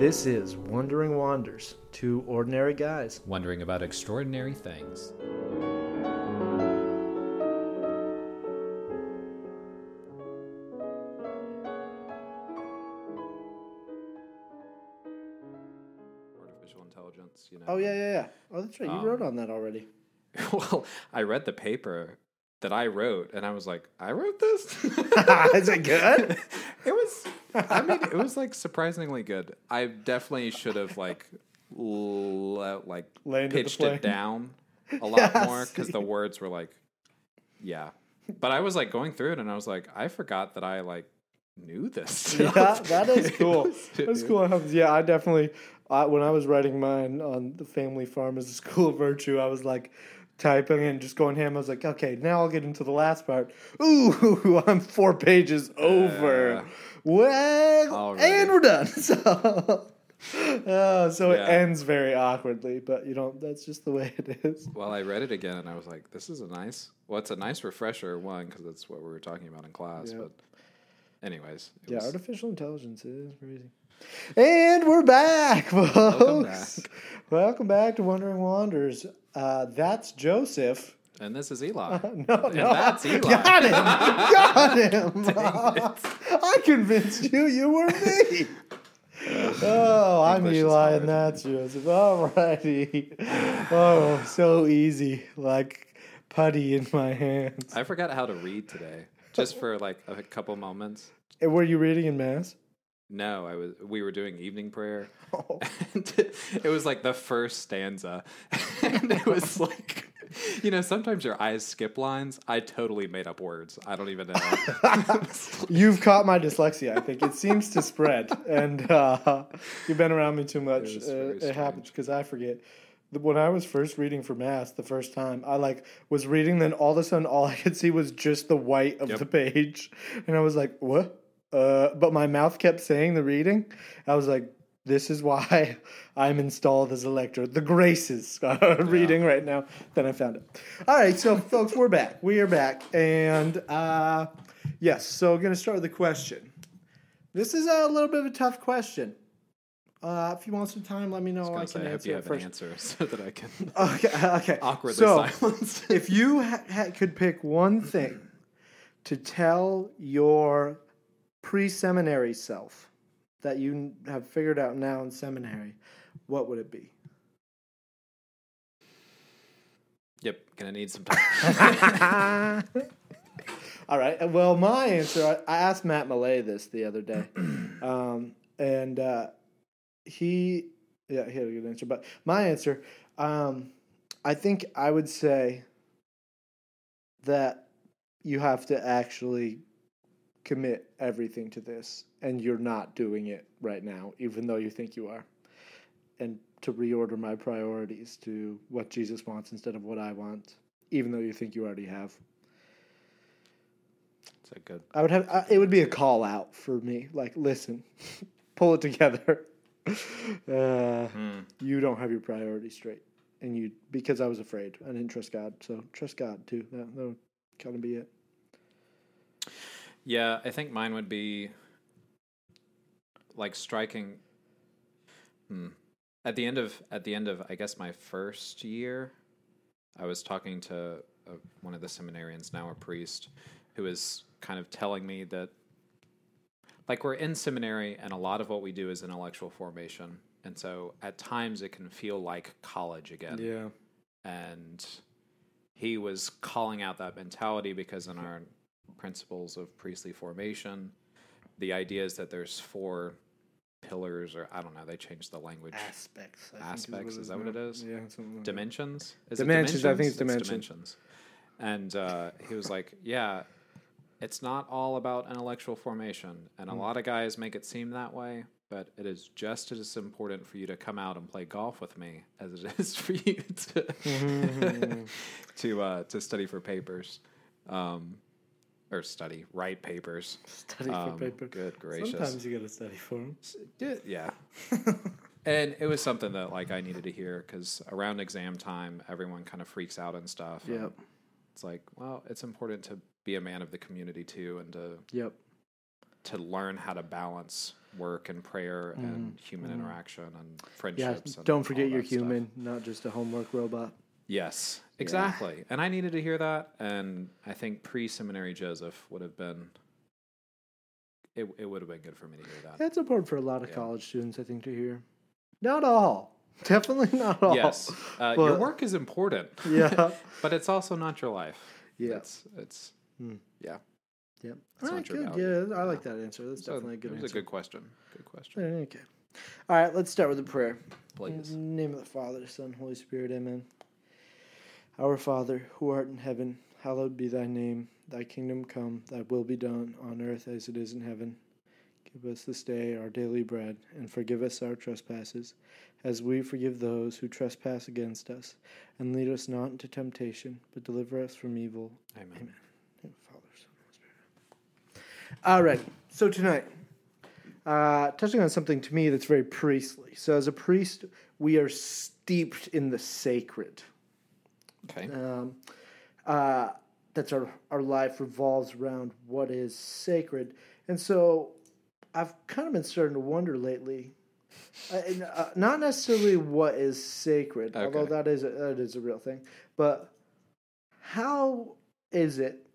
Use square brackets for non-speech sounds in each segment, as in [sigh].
This is Wandering Wanders, two ordinary guys. wondering about extraordinary things. Artificial intelligence, you know. Oh yeah, yeah, yeah. Oh, that's right. You Um, wrote on that already. [laughs] well, I read the paper that I wrote, and I was like, I wrote this. [laughs] Is it good? [laughs] I mean, it was like surprisingly good. I definitely should have like, like Landed pitched it down a lot Yeah, more because the words were like, yeah. But I was like going through it, and I was like, I forgot that I like knew this. [laughs] yeah, that is [laughs] cool. That's cool. Yeah, I definitely. I, when I was writing mine on the family farm as a school of virtue, I was like typing and just going ham. I was like, okay, now I'll get into the last part. Ooh, [laughs] I'm four pages over. Yeah. Well, Already. and we're done. [laughs] So, uh, so it ends very awkwardly, but you know that's just the way it is. Well, I read it again, and I was like, this is a nice. Well, it's a nice refresher. One because that's what we were talking about in class. Yeah. But, anyways, Yeah, was- artificial intelligence is crazy. And we're back, [laughs] folks. Welcome back. Welcome back to Wandering Wanders. Uh, that's Joseph. and this is Eli. [laughs] No, and no. that's Eli. Got him. Got him. [laughs] I convinced you you were me. [laughs] Oh, I'm Eli hard. and that's Joseph. Alrighty. Oh, so easy. Like putty in my hands. I forgot how to read today, just for like a couple moments. And Were you reading in Mass? No, I was. We were doing evening prayer, [laughs] Oh. and it was like the first stanza, [laughs] and it was [laughs] like, you know, sometimes your eyes skip lines. I totally made up words. I don't even know. You've caught my dyslexia. I think it seems to spread, and uh, you've been around me too much. It Uh, it happens because I forget. When I was first reading for mass the first time, I like was reading, then all of a sudden, all I could see was just the white of Yep. the page, and I was like, "What?" Uh, but my mouth kept saying the reading. I was like, "This is why [laughs] I'm installed as a lecturer." The graces [laughs] are reading right now. Then I found it. All right, so [laughs] folks, we're back. We are back, and uh, yes, so going to start with a question. This is a little bit of a tough question. Uh, if you want some time, let me know. I, I, can say, I hope you have an answer so that I can Okay, okay. awkwardly so, silence. if you ha- ha- could pick one thing to tell your pre-seminary self that you have figured out now in seminary, what would it be? yep, gonna need some time. [laughs] All right. Well, my answer, I, I asked Matt Millay this the other day. [clears throat] Um, and uh, he, yeah, he had a good answer. But my answer, um, I think I would say that you have to actually commit everything to this, and you're not doing it right now, even though you think you are. And to reorder my priorities to what Jesus wants instead of what I want, even though you think you already have. It's a good. I would have. I, it would be a call out for me. Like, listen, [laughs] pull it together. [laughs] Uh, Hmm. You don't have your priorities straight, and you because I was afraid. I didn't trust God, so trust God too. That that would kind of be it. Yeah, I think mine would be like striking. Hmm. At the end of at the end of I guess my first year, I was talking to uh, one of the seminarians, now a priest, who was kind of telling me that like we're in seminary and a lot of what we do is intellectual formation, and so at times it can feel like college again Yeah. and he was calling out that mentality because in our principles of priestly formation the idea is that there's four pillars or i don't know they changed the language Aspects. Aspects, is that what it is? Yeah. Something like dimensions is it Dimensions, I think it's dimension. dimensions and uh, he was like yeah it's not all about intellectual formation and Hmm. a lot of guys make it seem that way but it is just as important for you to come out and play golf with me as it [laughs] is for you to Mm-hmm. [laughs] to uh, to study for papers um, or study write papers Study for Um, paper. good gracious Sometimes you got to study for them. yeah, yeah. and it was something that like I needed to hear because around exam time, everyone kind of freaks out and stuff. and Yep. It's like, well, it's important to be a man of the community too, and to Yep. to learn how to balance work and prayer and human interaction and Yeah, friendships. and don't forget you're stuff. human, not just a homework robot. Yes, exactly. And I needed to hear that, and I think pre-seminary Joseph would have been. It it would have been good for me to hear that. That's important for a lot of Yeah. college students, I think, to hear. Not all. [laughs] Definitely not all. Yes, uh, your work is important. Yeah. [laughs] but it's also not your life. Yeah. it's it's Hmm. yeah. Yep. That's All right, good. Yeah, I like that answer. That's So definitely a good it was answer. a good question. Good question. Okay. All right, let's start with a prayer. Please. In the name of the Father, Son, Holy Spirit, amen. Our Father, who art in heaven, hallowed be thy name. Thy kingdom come, thy will be done, on earth as it is in heaven. Give us this day our daily bread, and forgive us our trespasses, as we forgive those who trespass against us. And lead us not into temptation, but deliver us from evil. Amen. Amen. Name Father, Son, Spirit. All right. So tonight, uh, touching on something to me that's very priestly. So as a priest, we are steeped in the sacred. Okay. Um, uh, that's our our life revolves around what is sacred, and so I've kind of been starting to wonder lately. Uh, and, uh, not necessarily what is sacred, although that is a, that is a real thing, but how is it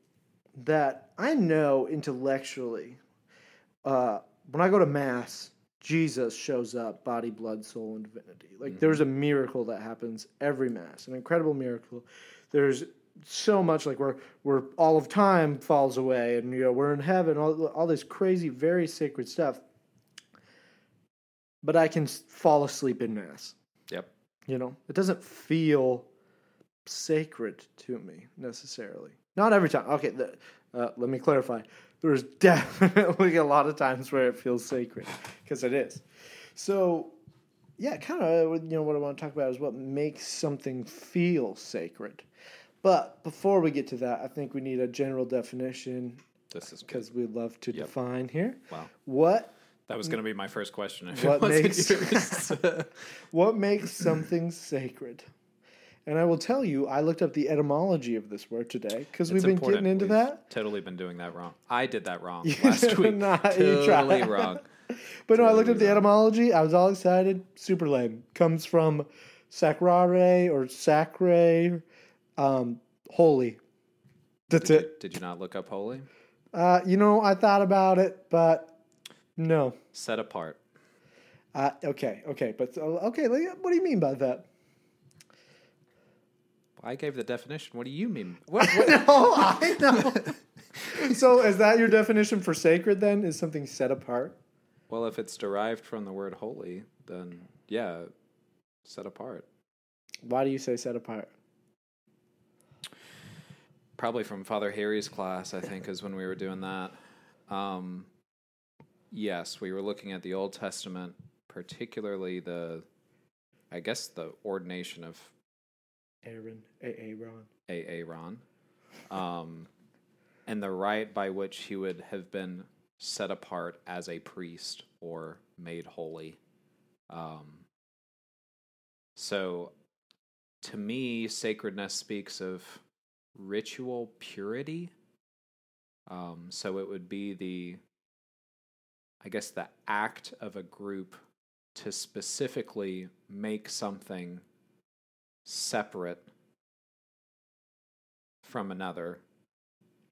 that I know intellectually uh, when I go to mass, Jesus shows up, body, blood, soul, and divinity. Like there's a miracle that happens every mass, an incredible miracle. There's so much like where where all of time falls away, and you know we're in heaven, all all this crazy, very sacred stuff. But I can fall asleep in mass. Yep. You know, it doesn't feel sacred to me necessarily. Not every time. Okay, the, uh, let me clarify. There's [laughs] definitely a lot of times where it feels sacred because it is. So, yeah, kind of. You know what I want to talk about is what makes something feel sacred. But before we get to that, I think we need a general definition This is because we love to Yep. define here. Wow. What That was going to be my first question. What makes- [laughs] what makes something sacred? And I will tell you, I looked up the etymology of this word today because we've been important. getting into We've that. Totally been doing that wrong. I did that wrong You [laughs] last week. [laughs] not. Totally wrong. [laughs] But no, I looked Totally up the etymology. I was all excited. Super lame. Comes from sacrare or sacre, um, holy. That's Did you, it. did you not look up holy? Uh, you know, I thought about it, but no. Set apart. Uh, okay, okay, but okay. What do you mean by that? I gave the definition. What do you mean? [laughs] What, what? no, I know. [laughs] so, is that your definition for sacred? Then is something set apart? well, if it's derived from the word holy, then yeah, set apart. Why do you say set apart? Probably from Father Harry's class, I think, is when we were doing that. Um, yes, we were looking at the Old Testament, particularly the, I guess, the ordination of Aaron, Aaron. Aaron, um, and the rite by which he would have been set apart as a priest or made holy. Um, so, to me, sacredness speaks of ritual purity. Um, so it would be the, I guess, the act of a group to specifically make something separate from another,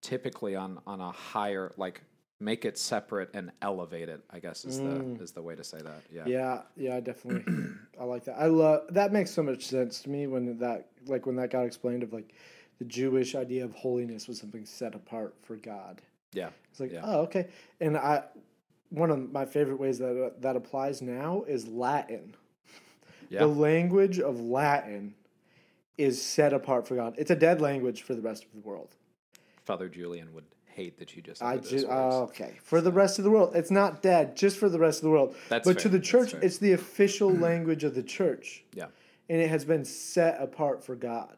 typically on on a higher like make it separate and elevate it. I guess is Mm. the is the way to say that. Yeah. Yeah, yeah, I definitely. [clears throat] I like that. I love that. Makes so much sense to me when that, like, when that got explained of like the Jewish idea of holiness was something set apart for God. Yeah. It's like, Yeah. oh, okay. And I, one of my favorite ways that that applies now is Latin. Yeah. The language of Latin is set apart for God. It's a dead language for the rest of the world. Father Julian would hate that you just. I just words. okay for the rest of the world. It's not dead, just for the rest of the world. That's but to the church, it's the official [clears throat] language of the church, yeah. and it has been set apart for God.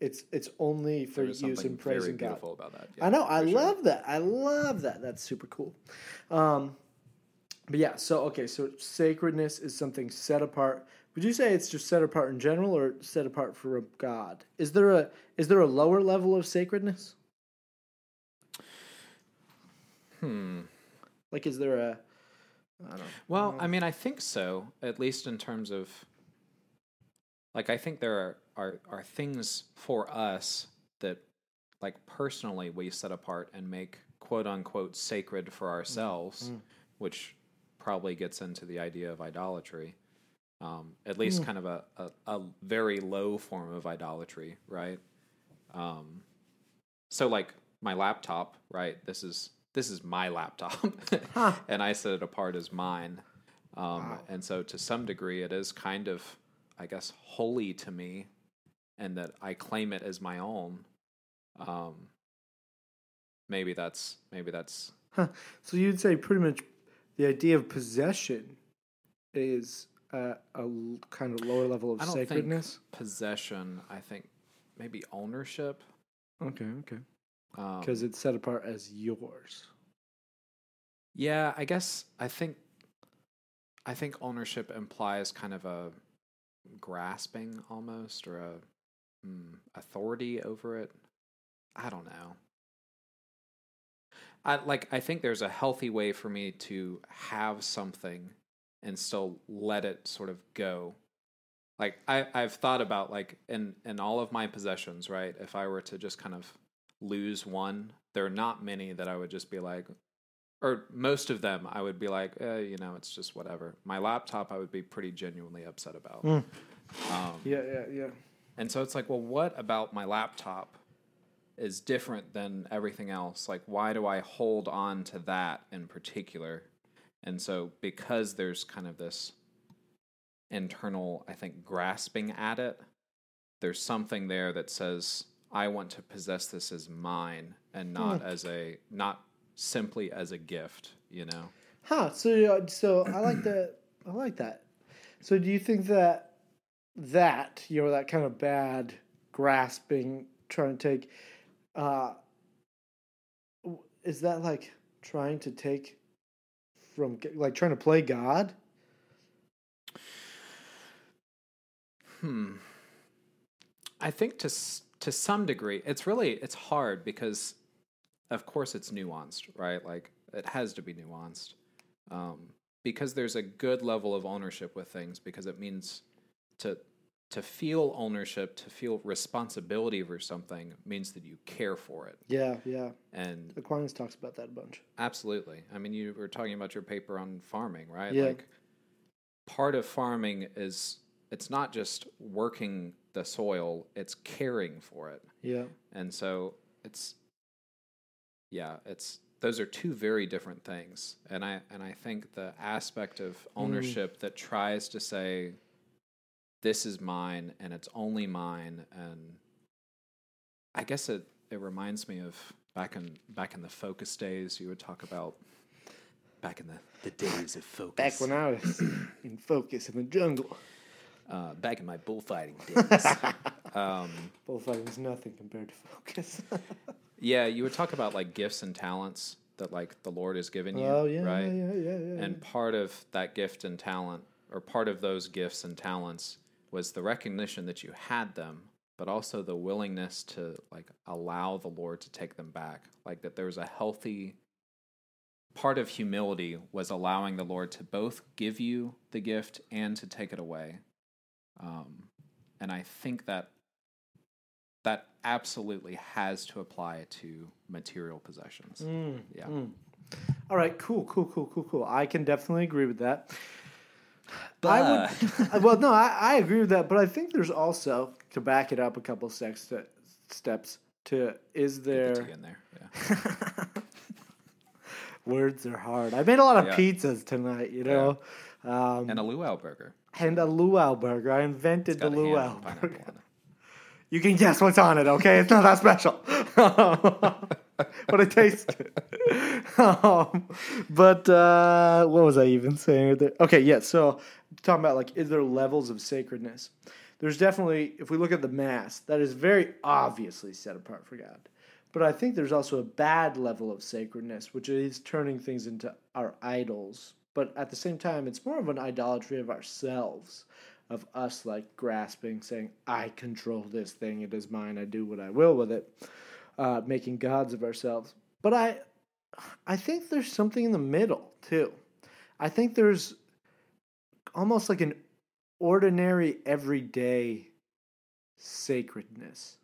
It's it's only for use in praising God. about that. Yeah, I know. I sure. love that. I love that. That's super cool. Um, but yeah. So okay. So sacredness is something set apart. Would you say it's just set apart in general, or set apart for a God? Is there a is there a lower level of sacredness? Hmm. Like, is there a I don't. Well, I mean, I think so. At least in terms of, like, I think there are are, are things for us that, like, personally we set apart and make quote unquote sacred for ourselves, which probably gets into the idea of idolatry. Um, at least kind of a, a, a very low form of idolatry, right? Um, so like my laptop, right? This is this is my laptop, [laughs] and I set it apart as mine. Um, And so to some degree, it is kind of, I guess, holy to me, and that I claim it as my own. Um, maybe that's maybe that's Huh. So you'd say pretty much the idea of possession is uh, a kind of lower level of I don't sacredness. think possession. I think maybe ownership. Okay, okay. Um, Because it's set apart as yours. Yeah, I guess I think I think ownership implies kind of a grasping almost or a mm, authority over it. I don't know. I like I think there's a healthy way for me to have something and still let it sort of go. Like I I've thought about like in in all of my possessions, right? If I were to just kind of lose one, there are not many that I would just be like or most of them I would be like, eh, you know, it's just whatever. My laptop I would be pretty genuinely upset about. Um, Yeah, yeah, yeah. and so it's like, well, what about my laptop is different than everything else? Like, why do I hold on to that in particular? And so, because there's kind of this internal, I think, grasping at it, there's something there that says, I want to possess this as mine and not as a, not simply as a gift, you know? Huh. So, uh, so I like that. I like that. So, do you think that that you know that kind of bad grasping, trying to take, uh, is that like trying to take from like trying to play God? Hmm. I think to to some degree, it's really it's hard because, of course, it's nuanced, right? Like it has to be nuanced, um, because there's a good level of ownership with things because it means to to feel ownership, to feel responsibility for something means that you care for it, Yeah, yeah. and Aquinas talks about that a bunch. Absolutely. I mean, you were talking about your paper on farming, right? Yeah. Like part of farming is it's not just working the soil, it's caring for it. Yeah. And so it's yeah, it's those are two very different things. And I and I think the aspect of mm. ownership that tries to say this is mine and it's only mine. And I guess it it reminds me of back in back in the focus days you would talk about back in the, the days of focus. Back when I was [clears throat] in focus in the jungle, uh, back in my bullfighting days. [laughs] Um, bullfighting is nothing compared to focus. [laughs] yeah you would talk about like gifts and talents that like the lord has given you oh yeah, right? yeah, yeah, yeah, yeah. and part of that gift and talent or part of those gifts and talents was the recognition that you had them but also the willingness to like allow the lord to take them back. Like that there was a healthy part of humility was allowing the lord to both give you the gift and to take it away. Um, and i think that that absolutely has to apply to material possessions. Mm, yeah. All right, cool, cool, cool, cool, cool. I can definitely agree with that. I would, [laughs] well, no, I, I agree with that, but I think there's also to back it up a couple steps. To, steps to is there the there yeah [laughs] words are hard. I made a lot of Yeah. pizzas tonight, you know, um, and a luau burger and a luau burger. I invented the luau burger. You can guess what's on it, okay? It's not that special. [laughs] [laughs] but it tastes [laughs] um, but uh, what was I even saying? Okay, yeah, so talking about like, is there levels of sacredness? There's definitely, if we look at the Mass, that is very obviously set apart for God. But I think there's also a bad level of sacredness, which is turning things into our idols. But at the same time, it's more of an idolatry of ourselves, of us like grasping, saying, I control this thing, it is mine, I do what I will with it, uh, making gods of ourselves. But I, I think there's something in the middle too. I think there's almost like an ordinary, everyday sacredness.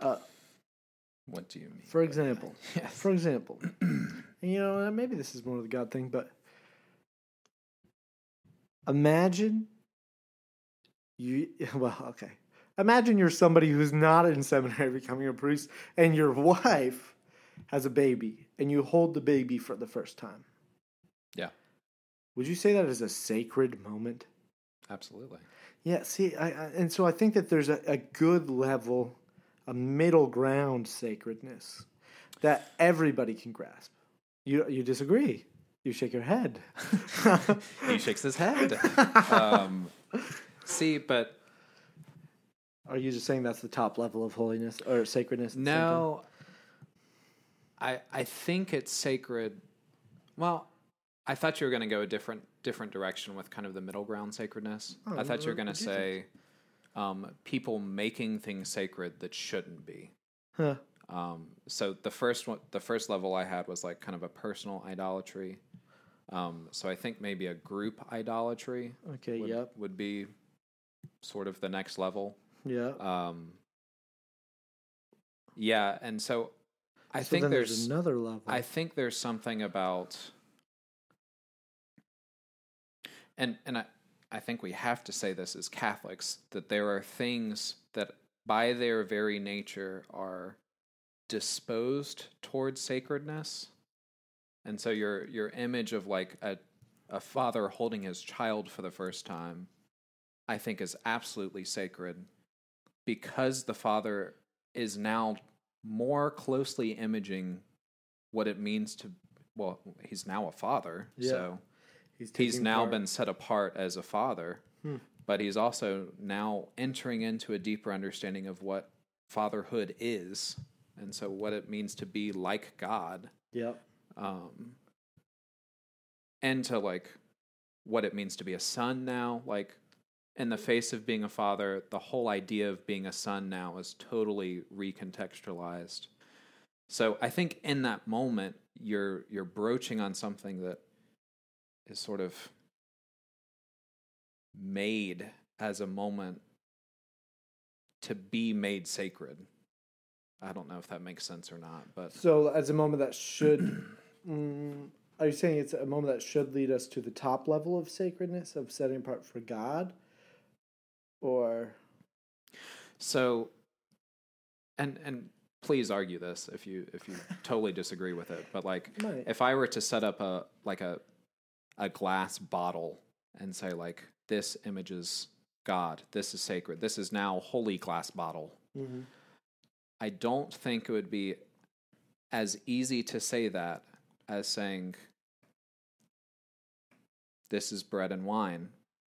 Uh, What do you mean? for example. [laughs] Yes. for example, you know, maybe this is more of the God thing, but imagine you, [laughs] well, okay. Imagine you're somebody who's not in seminary [laughs] becoming a priest, and your wife has a baby, and you hold the baby for the first time. Yeah, Would you say that is a sacred moment? absolutely. Yeah, see, I, I and so I think that there's a, a good level, a middle ground sacredness that everybody can grasp. You you disagree? You shake your head. [laughs] he shakes his head. [laughs] um, see, but Are you just saying that's the top level of holiness or sacredness? at the same time? no, I I think it's sacred. Well, I thought you were going to go a different different direction with kind of the middle ground sacredness. Oh, I thought you were going to say um, people making things sacred that shouldn't be. Huh. Um, so the first one, the first level I had was like kind of a personal idolatry. Um, so I think maybe a group idolatry Okay. would, Yep. would be sort of the next level. Yeah. Um, yeah, and so I so think then there's, another level. I think there's something about, and and I I think we have to say this as Catholics that there are things that by their very nature are disposed towards sacredness, and so your your image of like a a father holding his child for the first time, I think is absolutely sacred because the father is now more closely imaging what it means to well he's now a father Yeah. so he's he's now part- been set apart as a father Hmm. but he's also now entering into a deeper understanding of what fatherhood is and so what it means to be like god Yep. um, and to like what it means to be a son now like in the face of being a father the whole idea of being a son now is totally recontextualized. So i think in that moment you're you're broaching on something that is sort of made as a moment to be made sacred. I don't know if that makes sense or not but So, as a moment that should, [clears throat] mm, are you saying it's a moment that should lead us to the top level of sacredness of setting apart for God, or So, and and please argue this if you if you [laughs] totally disagree with it. But like, Right. if I were to set up a like a a glass bottle and say like this images God, this is sacred, this is now holy glass bottle. Mm-hmm. I don't think it would be as easy to say that as saying this is bread and wine,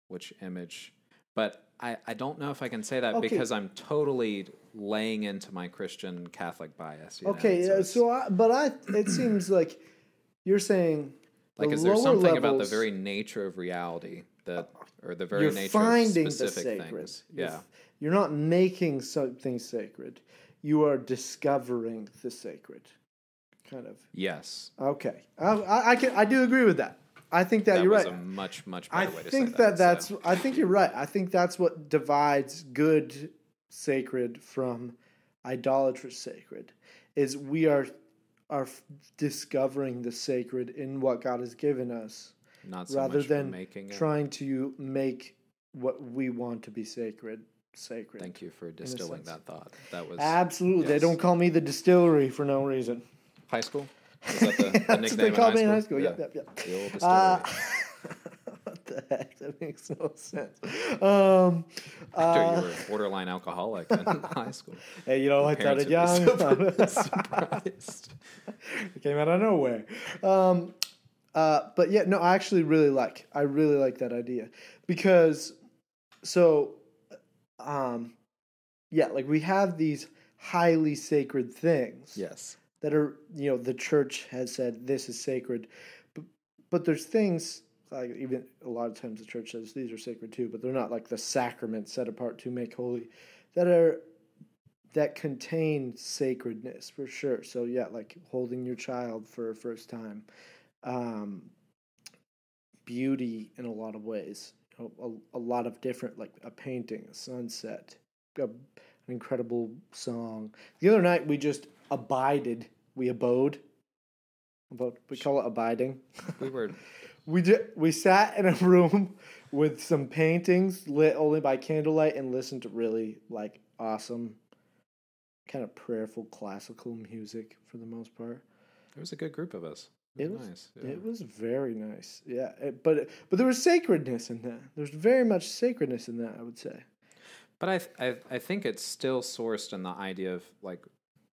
which image. But I, I don't know if I can say that Okay. because I'm totally laying into my Christian Catholic bias. you know? okay, So uh, so I, but I, it seems like you're saying like, the is there something about the very nature of reality that, or the very nature finding of the specific sacred. things? You're Yeah. you're not making something sacred. You are discovering the sacred, kind of. Yes. Okay, I, I, I can I do agree with that. I think that, That you're was right. a much, much I better way to think that, that. that's. so. I think you're right. I think that's what divides good sacred from idolatrous sacred. Is we are are discovering the sacred in what God has given us, Not so rather than trying to make what we want to be sacred sacred. Thank you for distilling that thought. That was Absolutely, they don't call me the distillery for no reason. high school. Was that the, [laughs] the That's nickname they in call high me in school? high school. Yeah. Yep, yep, yep. The old distillery. Uh, [laughs] what the heck? That makes no sense. Um, After uh, you were a borderline alcoholic in [laughs] high school. hey, you know, I started young. super surprised. it came out of nowhere. Um, uh, but yeah, no, I actually really like. I really like that idea because, so, um, yeah, like we have these highly sacred things. Yes. That are you know the church has said this is sacred but but there's things like even a lot of times the church says these are sacred too but they're not like the sacrament set apart to make holy that are that contain sacredness for sure so yeah like holding your child for a first time um beauty in a lot of ways. You a, a lot of different, like a painting, a sunset, a, an incredible song. The other night we just abided. We abode. Abode. We call it abiding. We were [laughs] We ju- we sat in a room with some paintings lit only by candlelight and listened to really like awesome, kind of prayerful classical music for the most part. it was a good group of us. It was nice. yeah. it was very nice. Yeah, it- but but there was sacredness in that. There's very much sacredness in that. I would say. But I, th- I I think it's still sourced in the idea of like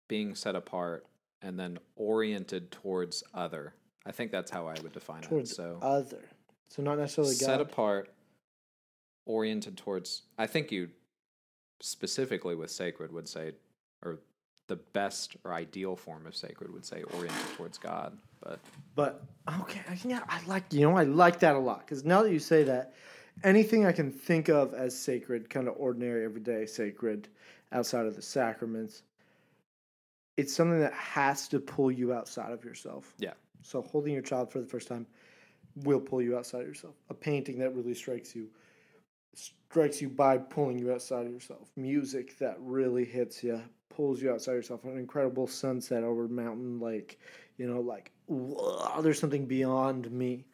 being set apart and then oriented towards other. I think that's how I would define Towards it. So other, so not necessarily set God. apart, oriented towards. I think you specifically with sacred would say, or the best or ideal form of sacred would say oriented towards God. But But okay, yeah, I like you know I like that a lot because now that you say that, anything I can think of as sacred, kind of ordinary, everyday sacred, outside of the sacraments, it's something that has to pull you outside of yourself. yeah, So holding your child for the first time will pull you outside of yourself. A painting that really strikes you strikes you by pulling you outside of yourself. Music that really hits you, pulls you outside yourself. An incredible sunset over Mountain Lake, you know, like whoa, there's something beyond me.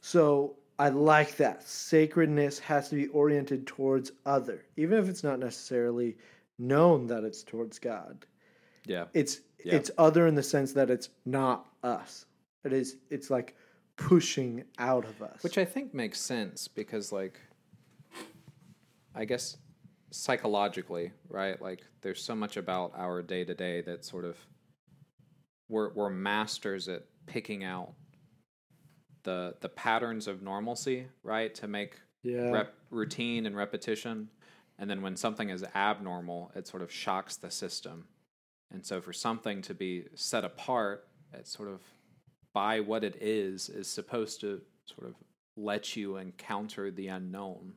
So I like that. Sacredness has to be oriented towards other, even if it's not necessarily known that it's towards God yeah, it's Yeah. it's other in the sense that it's not us. It is it's like pushing out of us. which I think makes sense because like, I guess psychologically, right? Like, there's so much about our day to day that sort of we're we're masters at picking out the the patterns of normalcy, right? To make yeah, rep, routine and repetition. And then when something is abnormal, it sort of shocks the system. And so for something to be set apart, it sort of by what it is is supposed to sort of let you encounter the unknown.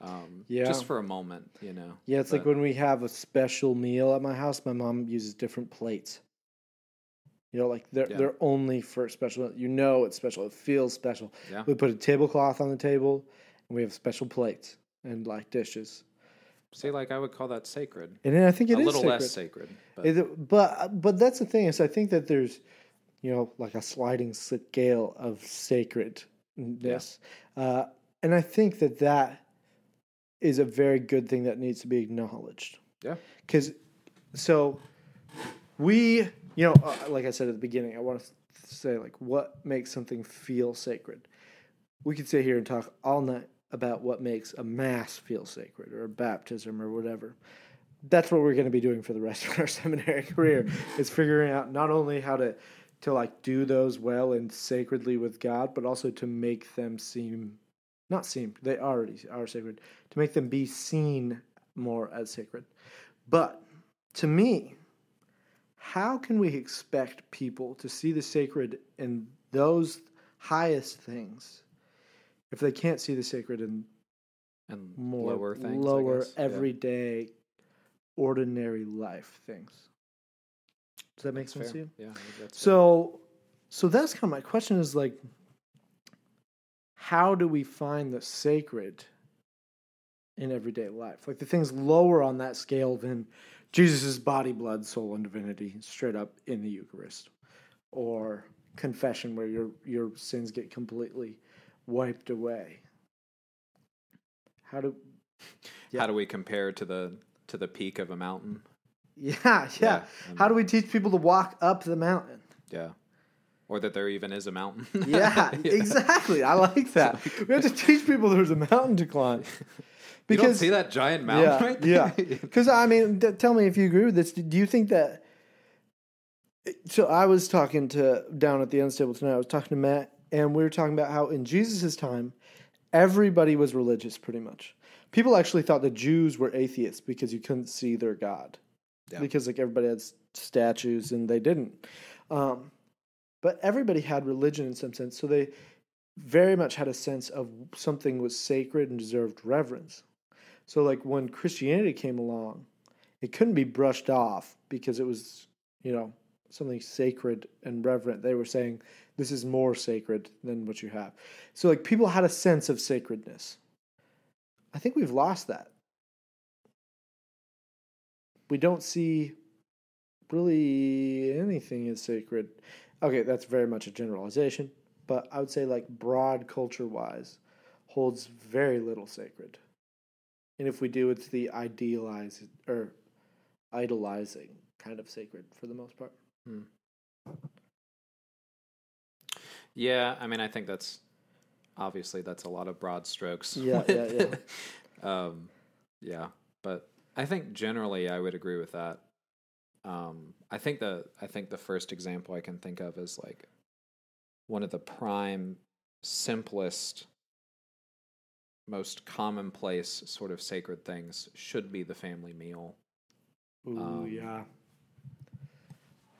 Um, Yeah. just for a moment, you know. yeah. It's like when we have a special meal at my house. My mom uses different plates. You know, like they're Yeah. they're only for special. You know, it's special. It feels special. Yeah. We put a tablecloth on the table, and we have special plates and like dishes. See, like I would call that sacred. And then I think it a is little sacred. less sacred. But It- but but that's the thing is I think that there's you know like a sliding scale of sacredness, uh, and I think that that is a very good thing that needs to be acknowledged. yeah. Because so we you know uh, like I said at the beginning, I want to say like what makes something feel sacred. We could sit here and talk all night about what makes a mass feel sacred or a baptism or whatever that's what we're going to be doing for the rest [laughs] of our seminary career [laughs] is figuring out not only how to to like do those well and sacredly with God, but also to make them seem not seem they already are sacred to make them be seen more as sacred. But to me, how can we expect people to see the sacred in those highest things if they can't see the sacred in And more lower things. Lower guess. Yeah. everyday ordinary life things does that make That's sense fair. to you Yeah. I think fair. so so that's kind of my question is like how do we find the sacred in everyday life like the things lower on that scale than jesus' body blood soul and divinity straight up in the eucharist or confession where your your sins get completely wiped away how do [laughs] yeah. How do we compare to the to the peak of a mountain? yeah [laughs] yeah, Yeah, how um, do we teach people to walk up the mountain Yeah. Or that there even is a mountain. [laughs] Yeah, exactly. I like that. We have to teach people there's a mountain to climb. [laughs] you don't see that giant mountain yeah, right there? [laughs] yeah. Because I mean, tell me if you agree with this. Do you think that? So I was talking to down at the unstable tonight. I was talking to Matt, and we were talking about how in Jesus' time, everybody was religious, pretty much. People actually thought the Jews were atheists because you couldn't see their God, Yeah. because like everybody had statues and they didn't. Um, but everybody had religion in some sense, so they very much had a sense of something was sacred and deserved reverence. So, like when Christianity came along, it couldn't be brushed off because it was, you know, something sacred and reverent. They were saying This is more sacred than what you have. So like people had a sense of sacredness. I think we've lost that. We don't see really anything as sacred. Okay, that's very much a generalization, but I would say like broad culture wise holds very little sacred. And if we do, it's the idealized or idolizing kind of sacred for the most part. Yeah, I mean, I think that's obviously that's a lot of broad strokes. Yeah, yeah, yeah. [laughs] um, yeah, but I think generally I would agree with that. Um, I think the I think the first example I can think of is like one of the prime, simplest, most commonplace sort of sacred things should be the family meal. Ooh, Um, yeah.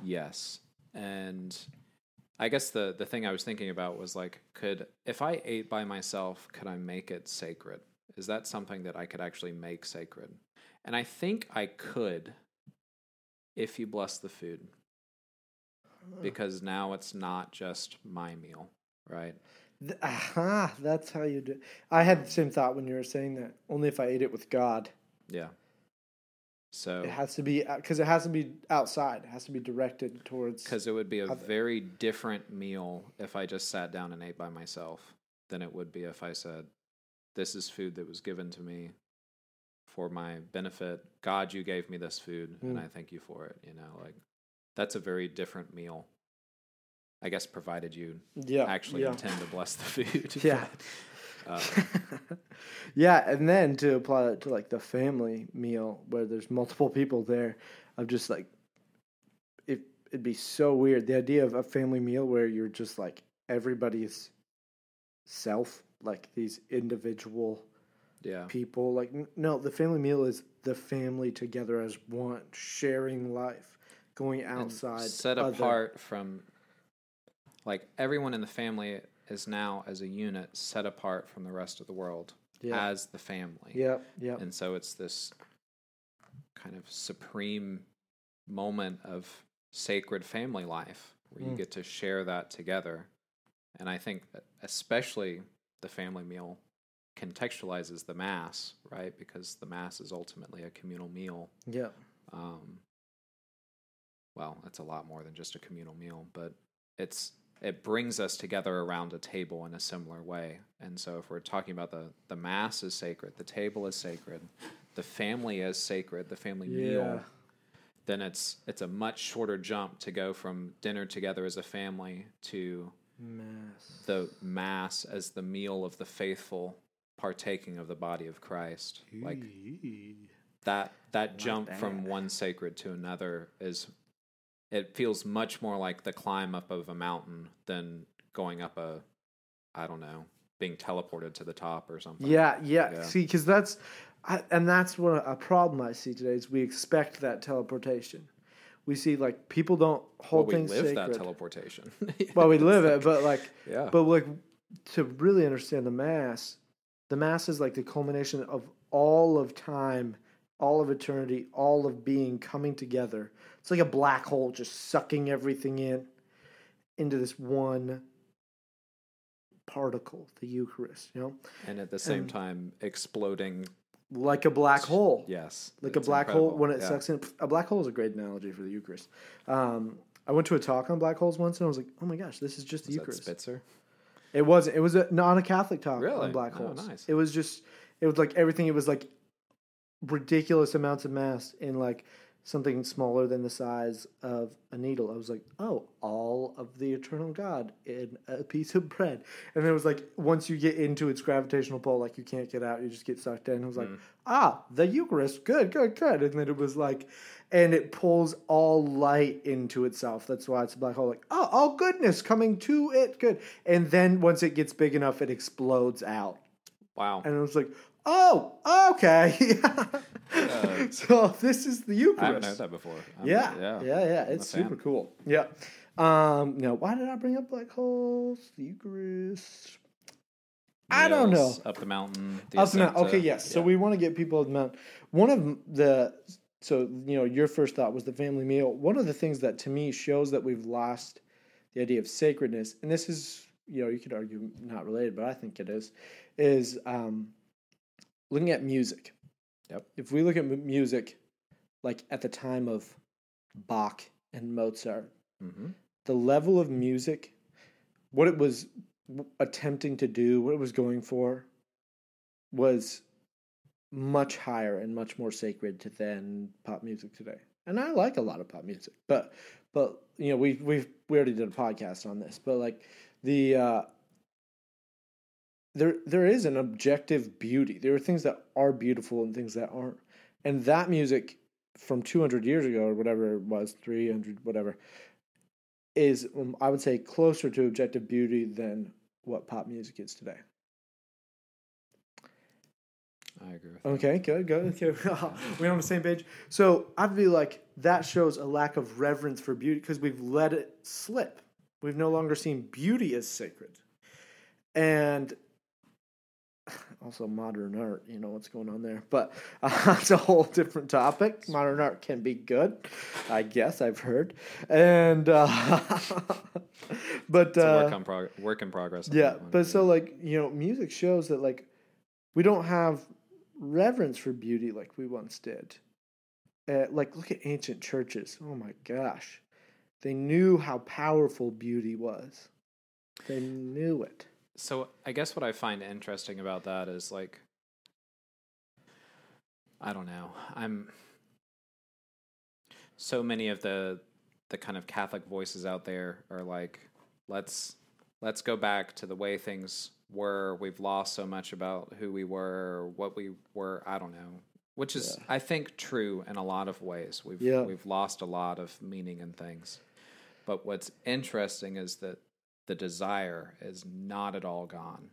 Yes. And I guess the the thing I was thinking about was like could if I ate by myself, could I make it sacred? Is that something that I could actually make sacred? And I think I could if you bless the food. Because now it's not just my meal, right? Aha, that's how you do. It. I had the same thought when you were saying that. Only if I ate it with God. Yeah. So It has to be uh, because it has to be outside. It has to be directed towards. because it would be a Other- very different meal if I just sat down and ate by myself than it would be if I said, "This is food that was given to me for my benefit. God, you gave me this food, and Mm. I thank you for it." You know, like that's a very different meal. I guess provided you yeah, actually yeah. intend to bless the [laughs] food. [laughs] Yeah. Uh, [laughs] yeah, and then to apply it to like the family meal where there's multiple people there, I'm just like it it'd be so weird. The idea of a family meal where you're just like everybody's self, like these individual yeah. people. Like n- no, the family meal is the family together as one, sharing life, going and outside, set other- apart from like everyone in the family is now as a unit set apart from the rest of the world Yeah. as the family. Yep, yeah And so it's this kind of supreme moment of sacred family life where you Mm. get to share that together. And I think that especially the family meal contextualizes the mass, right? Because the mass is ultimately a communal meal. Yeah. Um, well, it's a lot more than just a communal meal, but it's it brings us together around a table in a similar way. And so, if we're talking about the the mass is sacred, the table is sacred, the family is sacred, the family Yeah. meal, then it's it's a much shorter jump to go from dinner together as a family to Mass. the mass as the meal of the faithful partaking of the body of Christ. Like that that jump from one sacred to another is it feels much more like the climb up of a mountain than going up a I don't know, being teleported to the top or something. Yeah, yeah. Yeah. See, because that's, I, and that's what a problem I see today is we expect that teleportation. We see like people don't well, hold we things live sacred. that teleportation. well, we live it, [laughs] but like, yeah. but like to really understand the mass, the mass is like the culmination of all of time, all of eternity, all of being coming together. It's like a black hole just sucking everything in into this one particle, the Eucharist. You know, and at the same and- time exploding like a black hole. yes. like a black hole when it Yeah. sucks in. A black hole is a great analogy for the Eucharist. Um, I went to a talk on black holes once, and I was like, "Oh my gosh, this is just the Was Eucharist." Spitzer? It wasn't. It was a non a Catholic talk Really? on black Oh, holes. nice. It was just. It was like everything. It was like ridiculous amounts of mass in like something smaller than the size of a needle. I was like, oh, all of the eternal God in a piece of bread. And then it was like once you get into its gravitational pull, like you can't get out. You just get sucked in. It was like, Mm. ah, the Eucharist, good, good, good. And then it was like, and it pulls all light into itself. That's why it's a black hole. Like, oh, all goodness coming to it, good. And then once it gets big enough, it explodes out. Wow. And it was like, oh, okay. [laughs] Uh, so this is the Eucharist. I haven't heard that before. Yeah, yeah, yeah, a It's fan. super cool. Yeah. Um, now, why did I bring up black holes? The Eucharist. I don't know. Up the mountain. The Up the mountain. Okay, yes. So we want to get people up the mountain. One of the so you know your first thought was the family meal. One of the things that to me shows that we've lost the idea of sacredness, and this is you know you could argue not related, but I think it is, is um, looking at music. Yep. If we look at music, like at the time of Bach and Mozart, Mm-hmm. the level of music, what it was attempting to do, what it was going for, was much higher and much more sacred to than pop music today. And I like a lot of pop music, but but you know we we we already did a podcast on this, but like the uh, there there is an objective beauty. There are things that are beautiful and things that aren't, and that music from 200 years ago or whatever it was 300 whatever is um, i would say closer to objective beauty than what pop music is today I agree with that. okay good good [laughs] okay. we're on the same page so i feel like that shows a lack of reverence for beauty because we've let it slip we've no longer seen beauty as sacred and [sighs] also modern art you know what's going on there but uh, [laughs] that's a whole different topic modern art can be good i guess i've heard and uh, [laughs] but uh, work, on prog- work in progress. yeah but so like you know music shows that like we don't have reverence for beauty like we once did. Uh, like look at ancient churches. Oh my gosh. They knew how powerful beauty was. They knew it. So I guess what I find interesting about that is like I don't know. I'm so many of the the kind of Catholic voices out there are like let's let's go back to the way things were. We've lost so much about who we were, what we were, I don't know. Which is Yeah. I think true in a lot of ways. We've Yeah. we've lost a lot of meaning and things. But what's interesting is that the desire is not at all gone.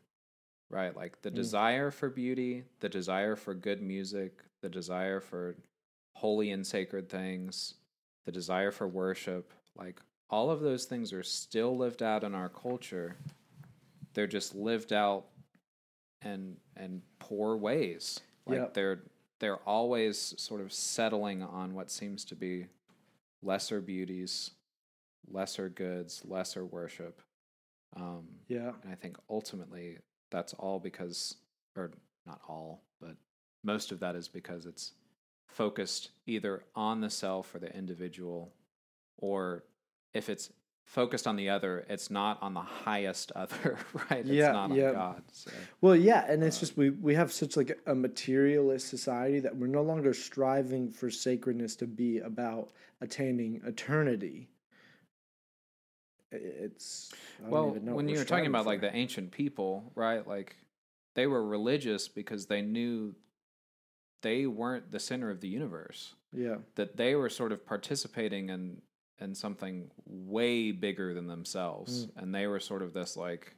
Right? Like the Mm. desire for beauty, the desire for good music, the desire for holy and sacred things, the desire for worship, like all of those things are still lived out in our culture. They're just lived out and in poor ways. Like Yep. they're they're always sort of settling on what seems to be lesser beauties, lesser goods, lesser worship. Um, yeah and I think ultimately that's all because, or not all, but most of that is because it's focused either on the self or the individual, or if it's focused on the other, it's not on the highest [laughs] other, right? It's Yeah, not on yeah. God. So. Well, yeah, and it's uh, just we we have such like a materialist society that we're no longer striving for sacredness to be about attaining eternity. It's Well, when we're you were talking about like the ancient people, right? Like they were religious because they knew they weren't the center of the universe. yeah, that they were sort of participating in in something way bigger than themselves. Mm. and they were sort of this like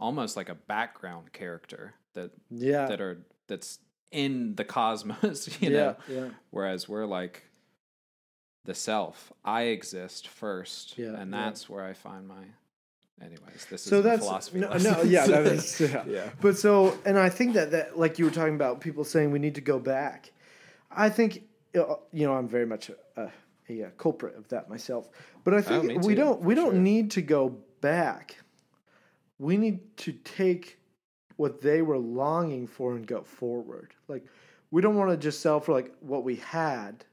almost like a background character that yeah, that are that's in the cosmos [laughs] you yeah, know? yeah, whereas we're like the self. I exist first Yeah, and that's where i find my anyways this So is that's philosophy no, no, yeah, that [laughs] is yeah. yeah. But so, and I think that that like you were talking about people saying we need to go back. I think uh, you know I'm very much a, a, a uh, culprit of that myself. But I think Oh, we too, don't we don't sure. need to go back. We need to take what they were longing for and go forward. Like we don't want to just sell for like what we had.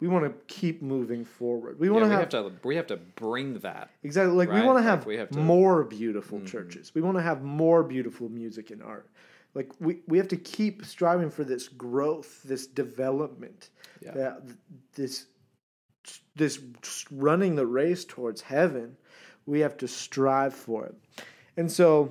We want to keep moving forward. We Yeah, want we to have to we have to bring that Exactly. Like we Right? want to Like, have, we have to- more beautiful Mhm. churches. We want to have more beautiful music and art. Like we, we have to keep striving for this growth, this development, Yeah. that this this running the race towards heaven. We have to strive for it. And so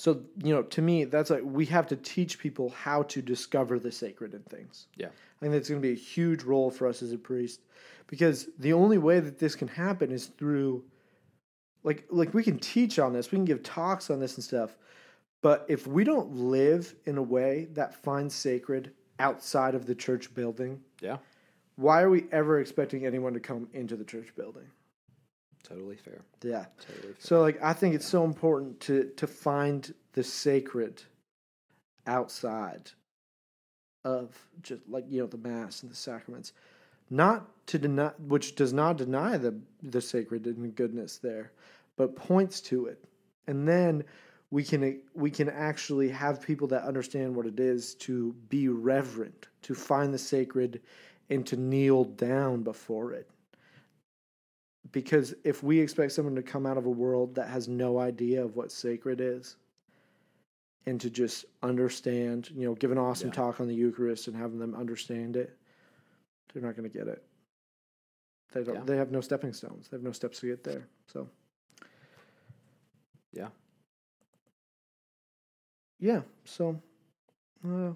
so you know, to me that's like we have to teach people how to discover the sacred in things. yeah I think that's going to be a huge role for us as a priest because the only way that this can happen is through like like we can teach on this, we can give talks on this and stuff, but if we don't live in a way that finds sacred outside of the church building, yeah why are we ever expecting anyone to come into the church building? totally fair Yeah. totally fair. So like I think it's so important to to find the sacred outside of just like you know the mass and the sacraments. not to deny, which does not deny the the sacred and goodness there, but points to it, and then we can we can actually have people that understand what it is to be reverent, to find the sacred, and to kneel down before it. Because if we expect someone to come out of a world that has no idea of what sacred is, and to just understand, you know, give an awesome Yeah. talk on the Eucharist and having them understand it, they're not going to get it. They don't. Yeah. They have no stepping stones. They have no steps to get there. So Yeah. yeah. So, uh,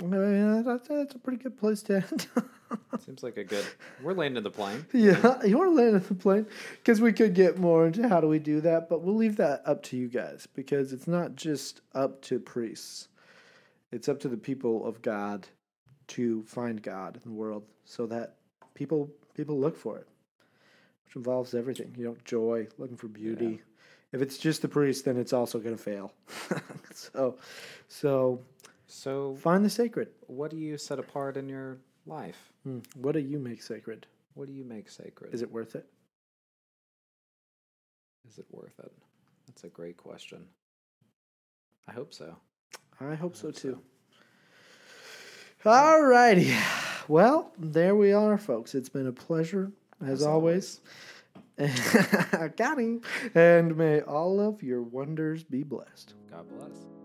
yeah, that's, that's a pretty good place to end. [laughs] Seems like a good. We're landing the plane. [laughs] yeah, you're landing the plane because we could get more into how do we do that, but we'll leave that up to you guys because it's not just up to priests; it's up to the people of God to find God in the world, so that people people look for it, which involves everything. You know, joy, looking for beauty. If it's just the priest, then it's also going to fail. [laughs] so, so So, find the sacred. what do you set apart in your life? Hmm. What do you make sacred? What do you make sacred? Is it worth it? Is it worth it? That's a great question. I hope so. I hope so hope too. All righty. Well, there we are, folks. It's been a pleasure, as, As always. [laughs] Got him. And may all of your wonders be blessed. God bless.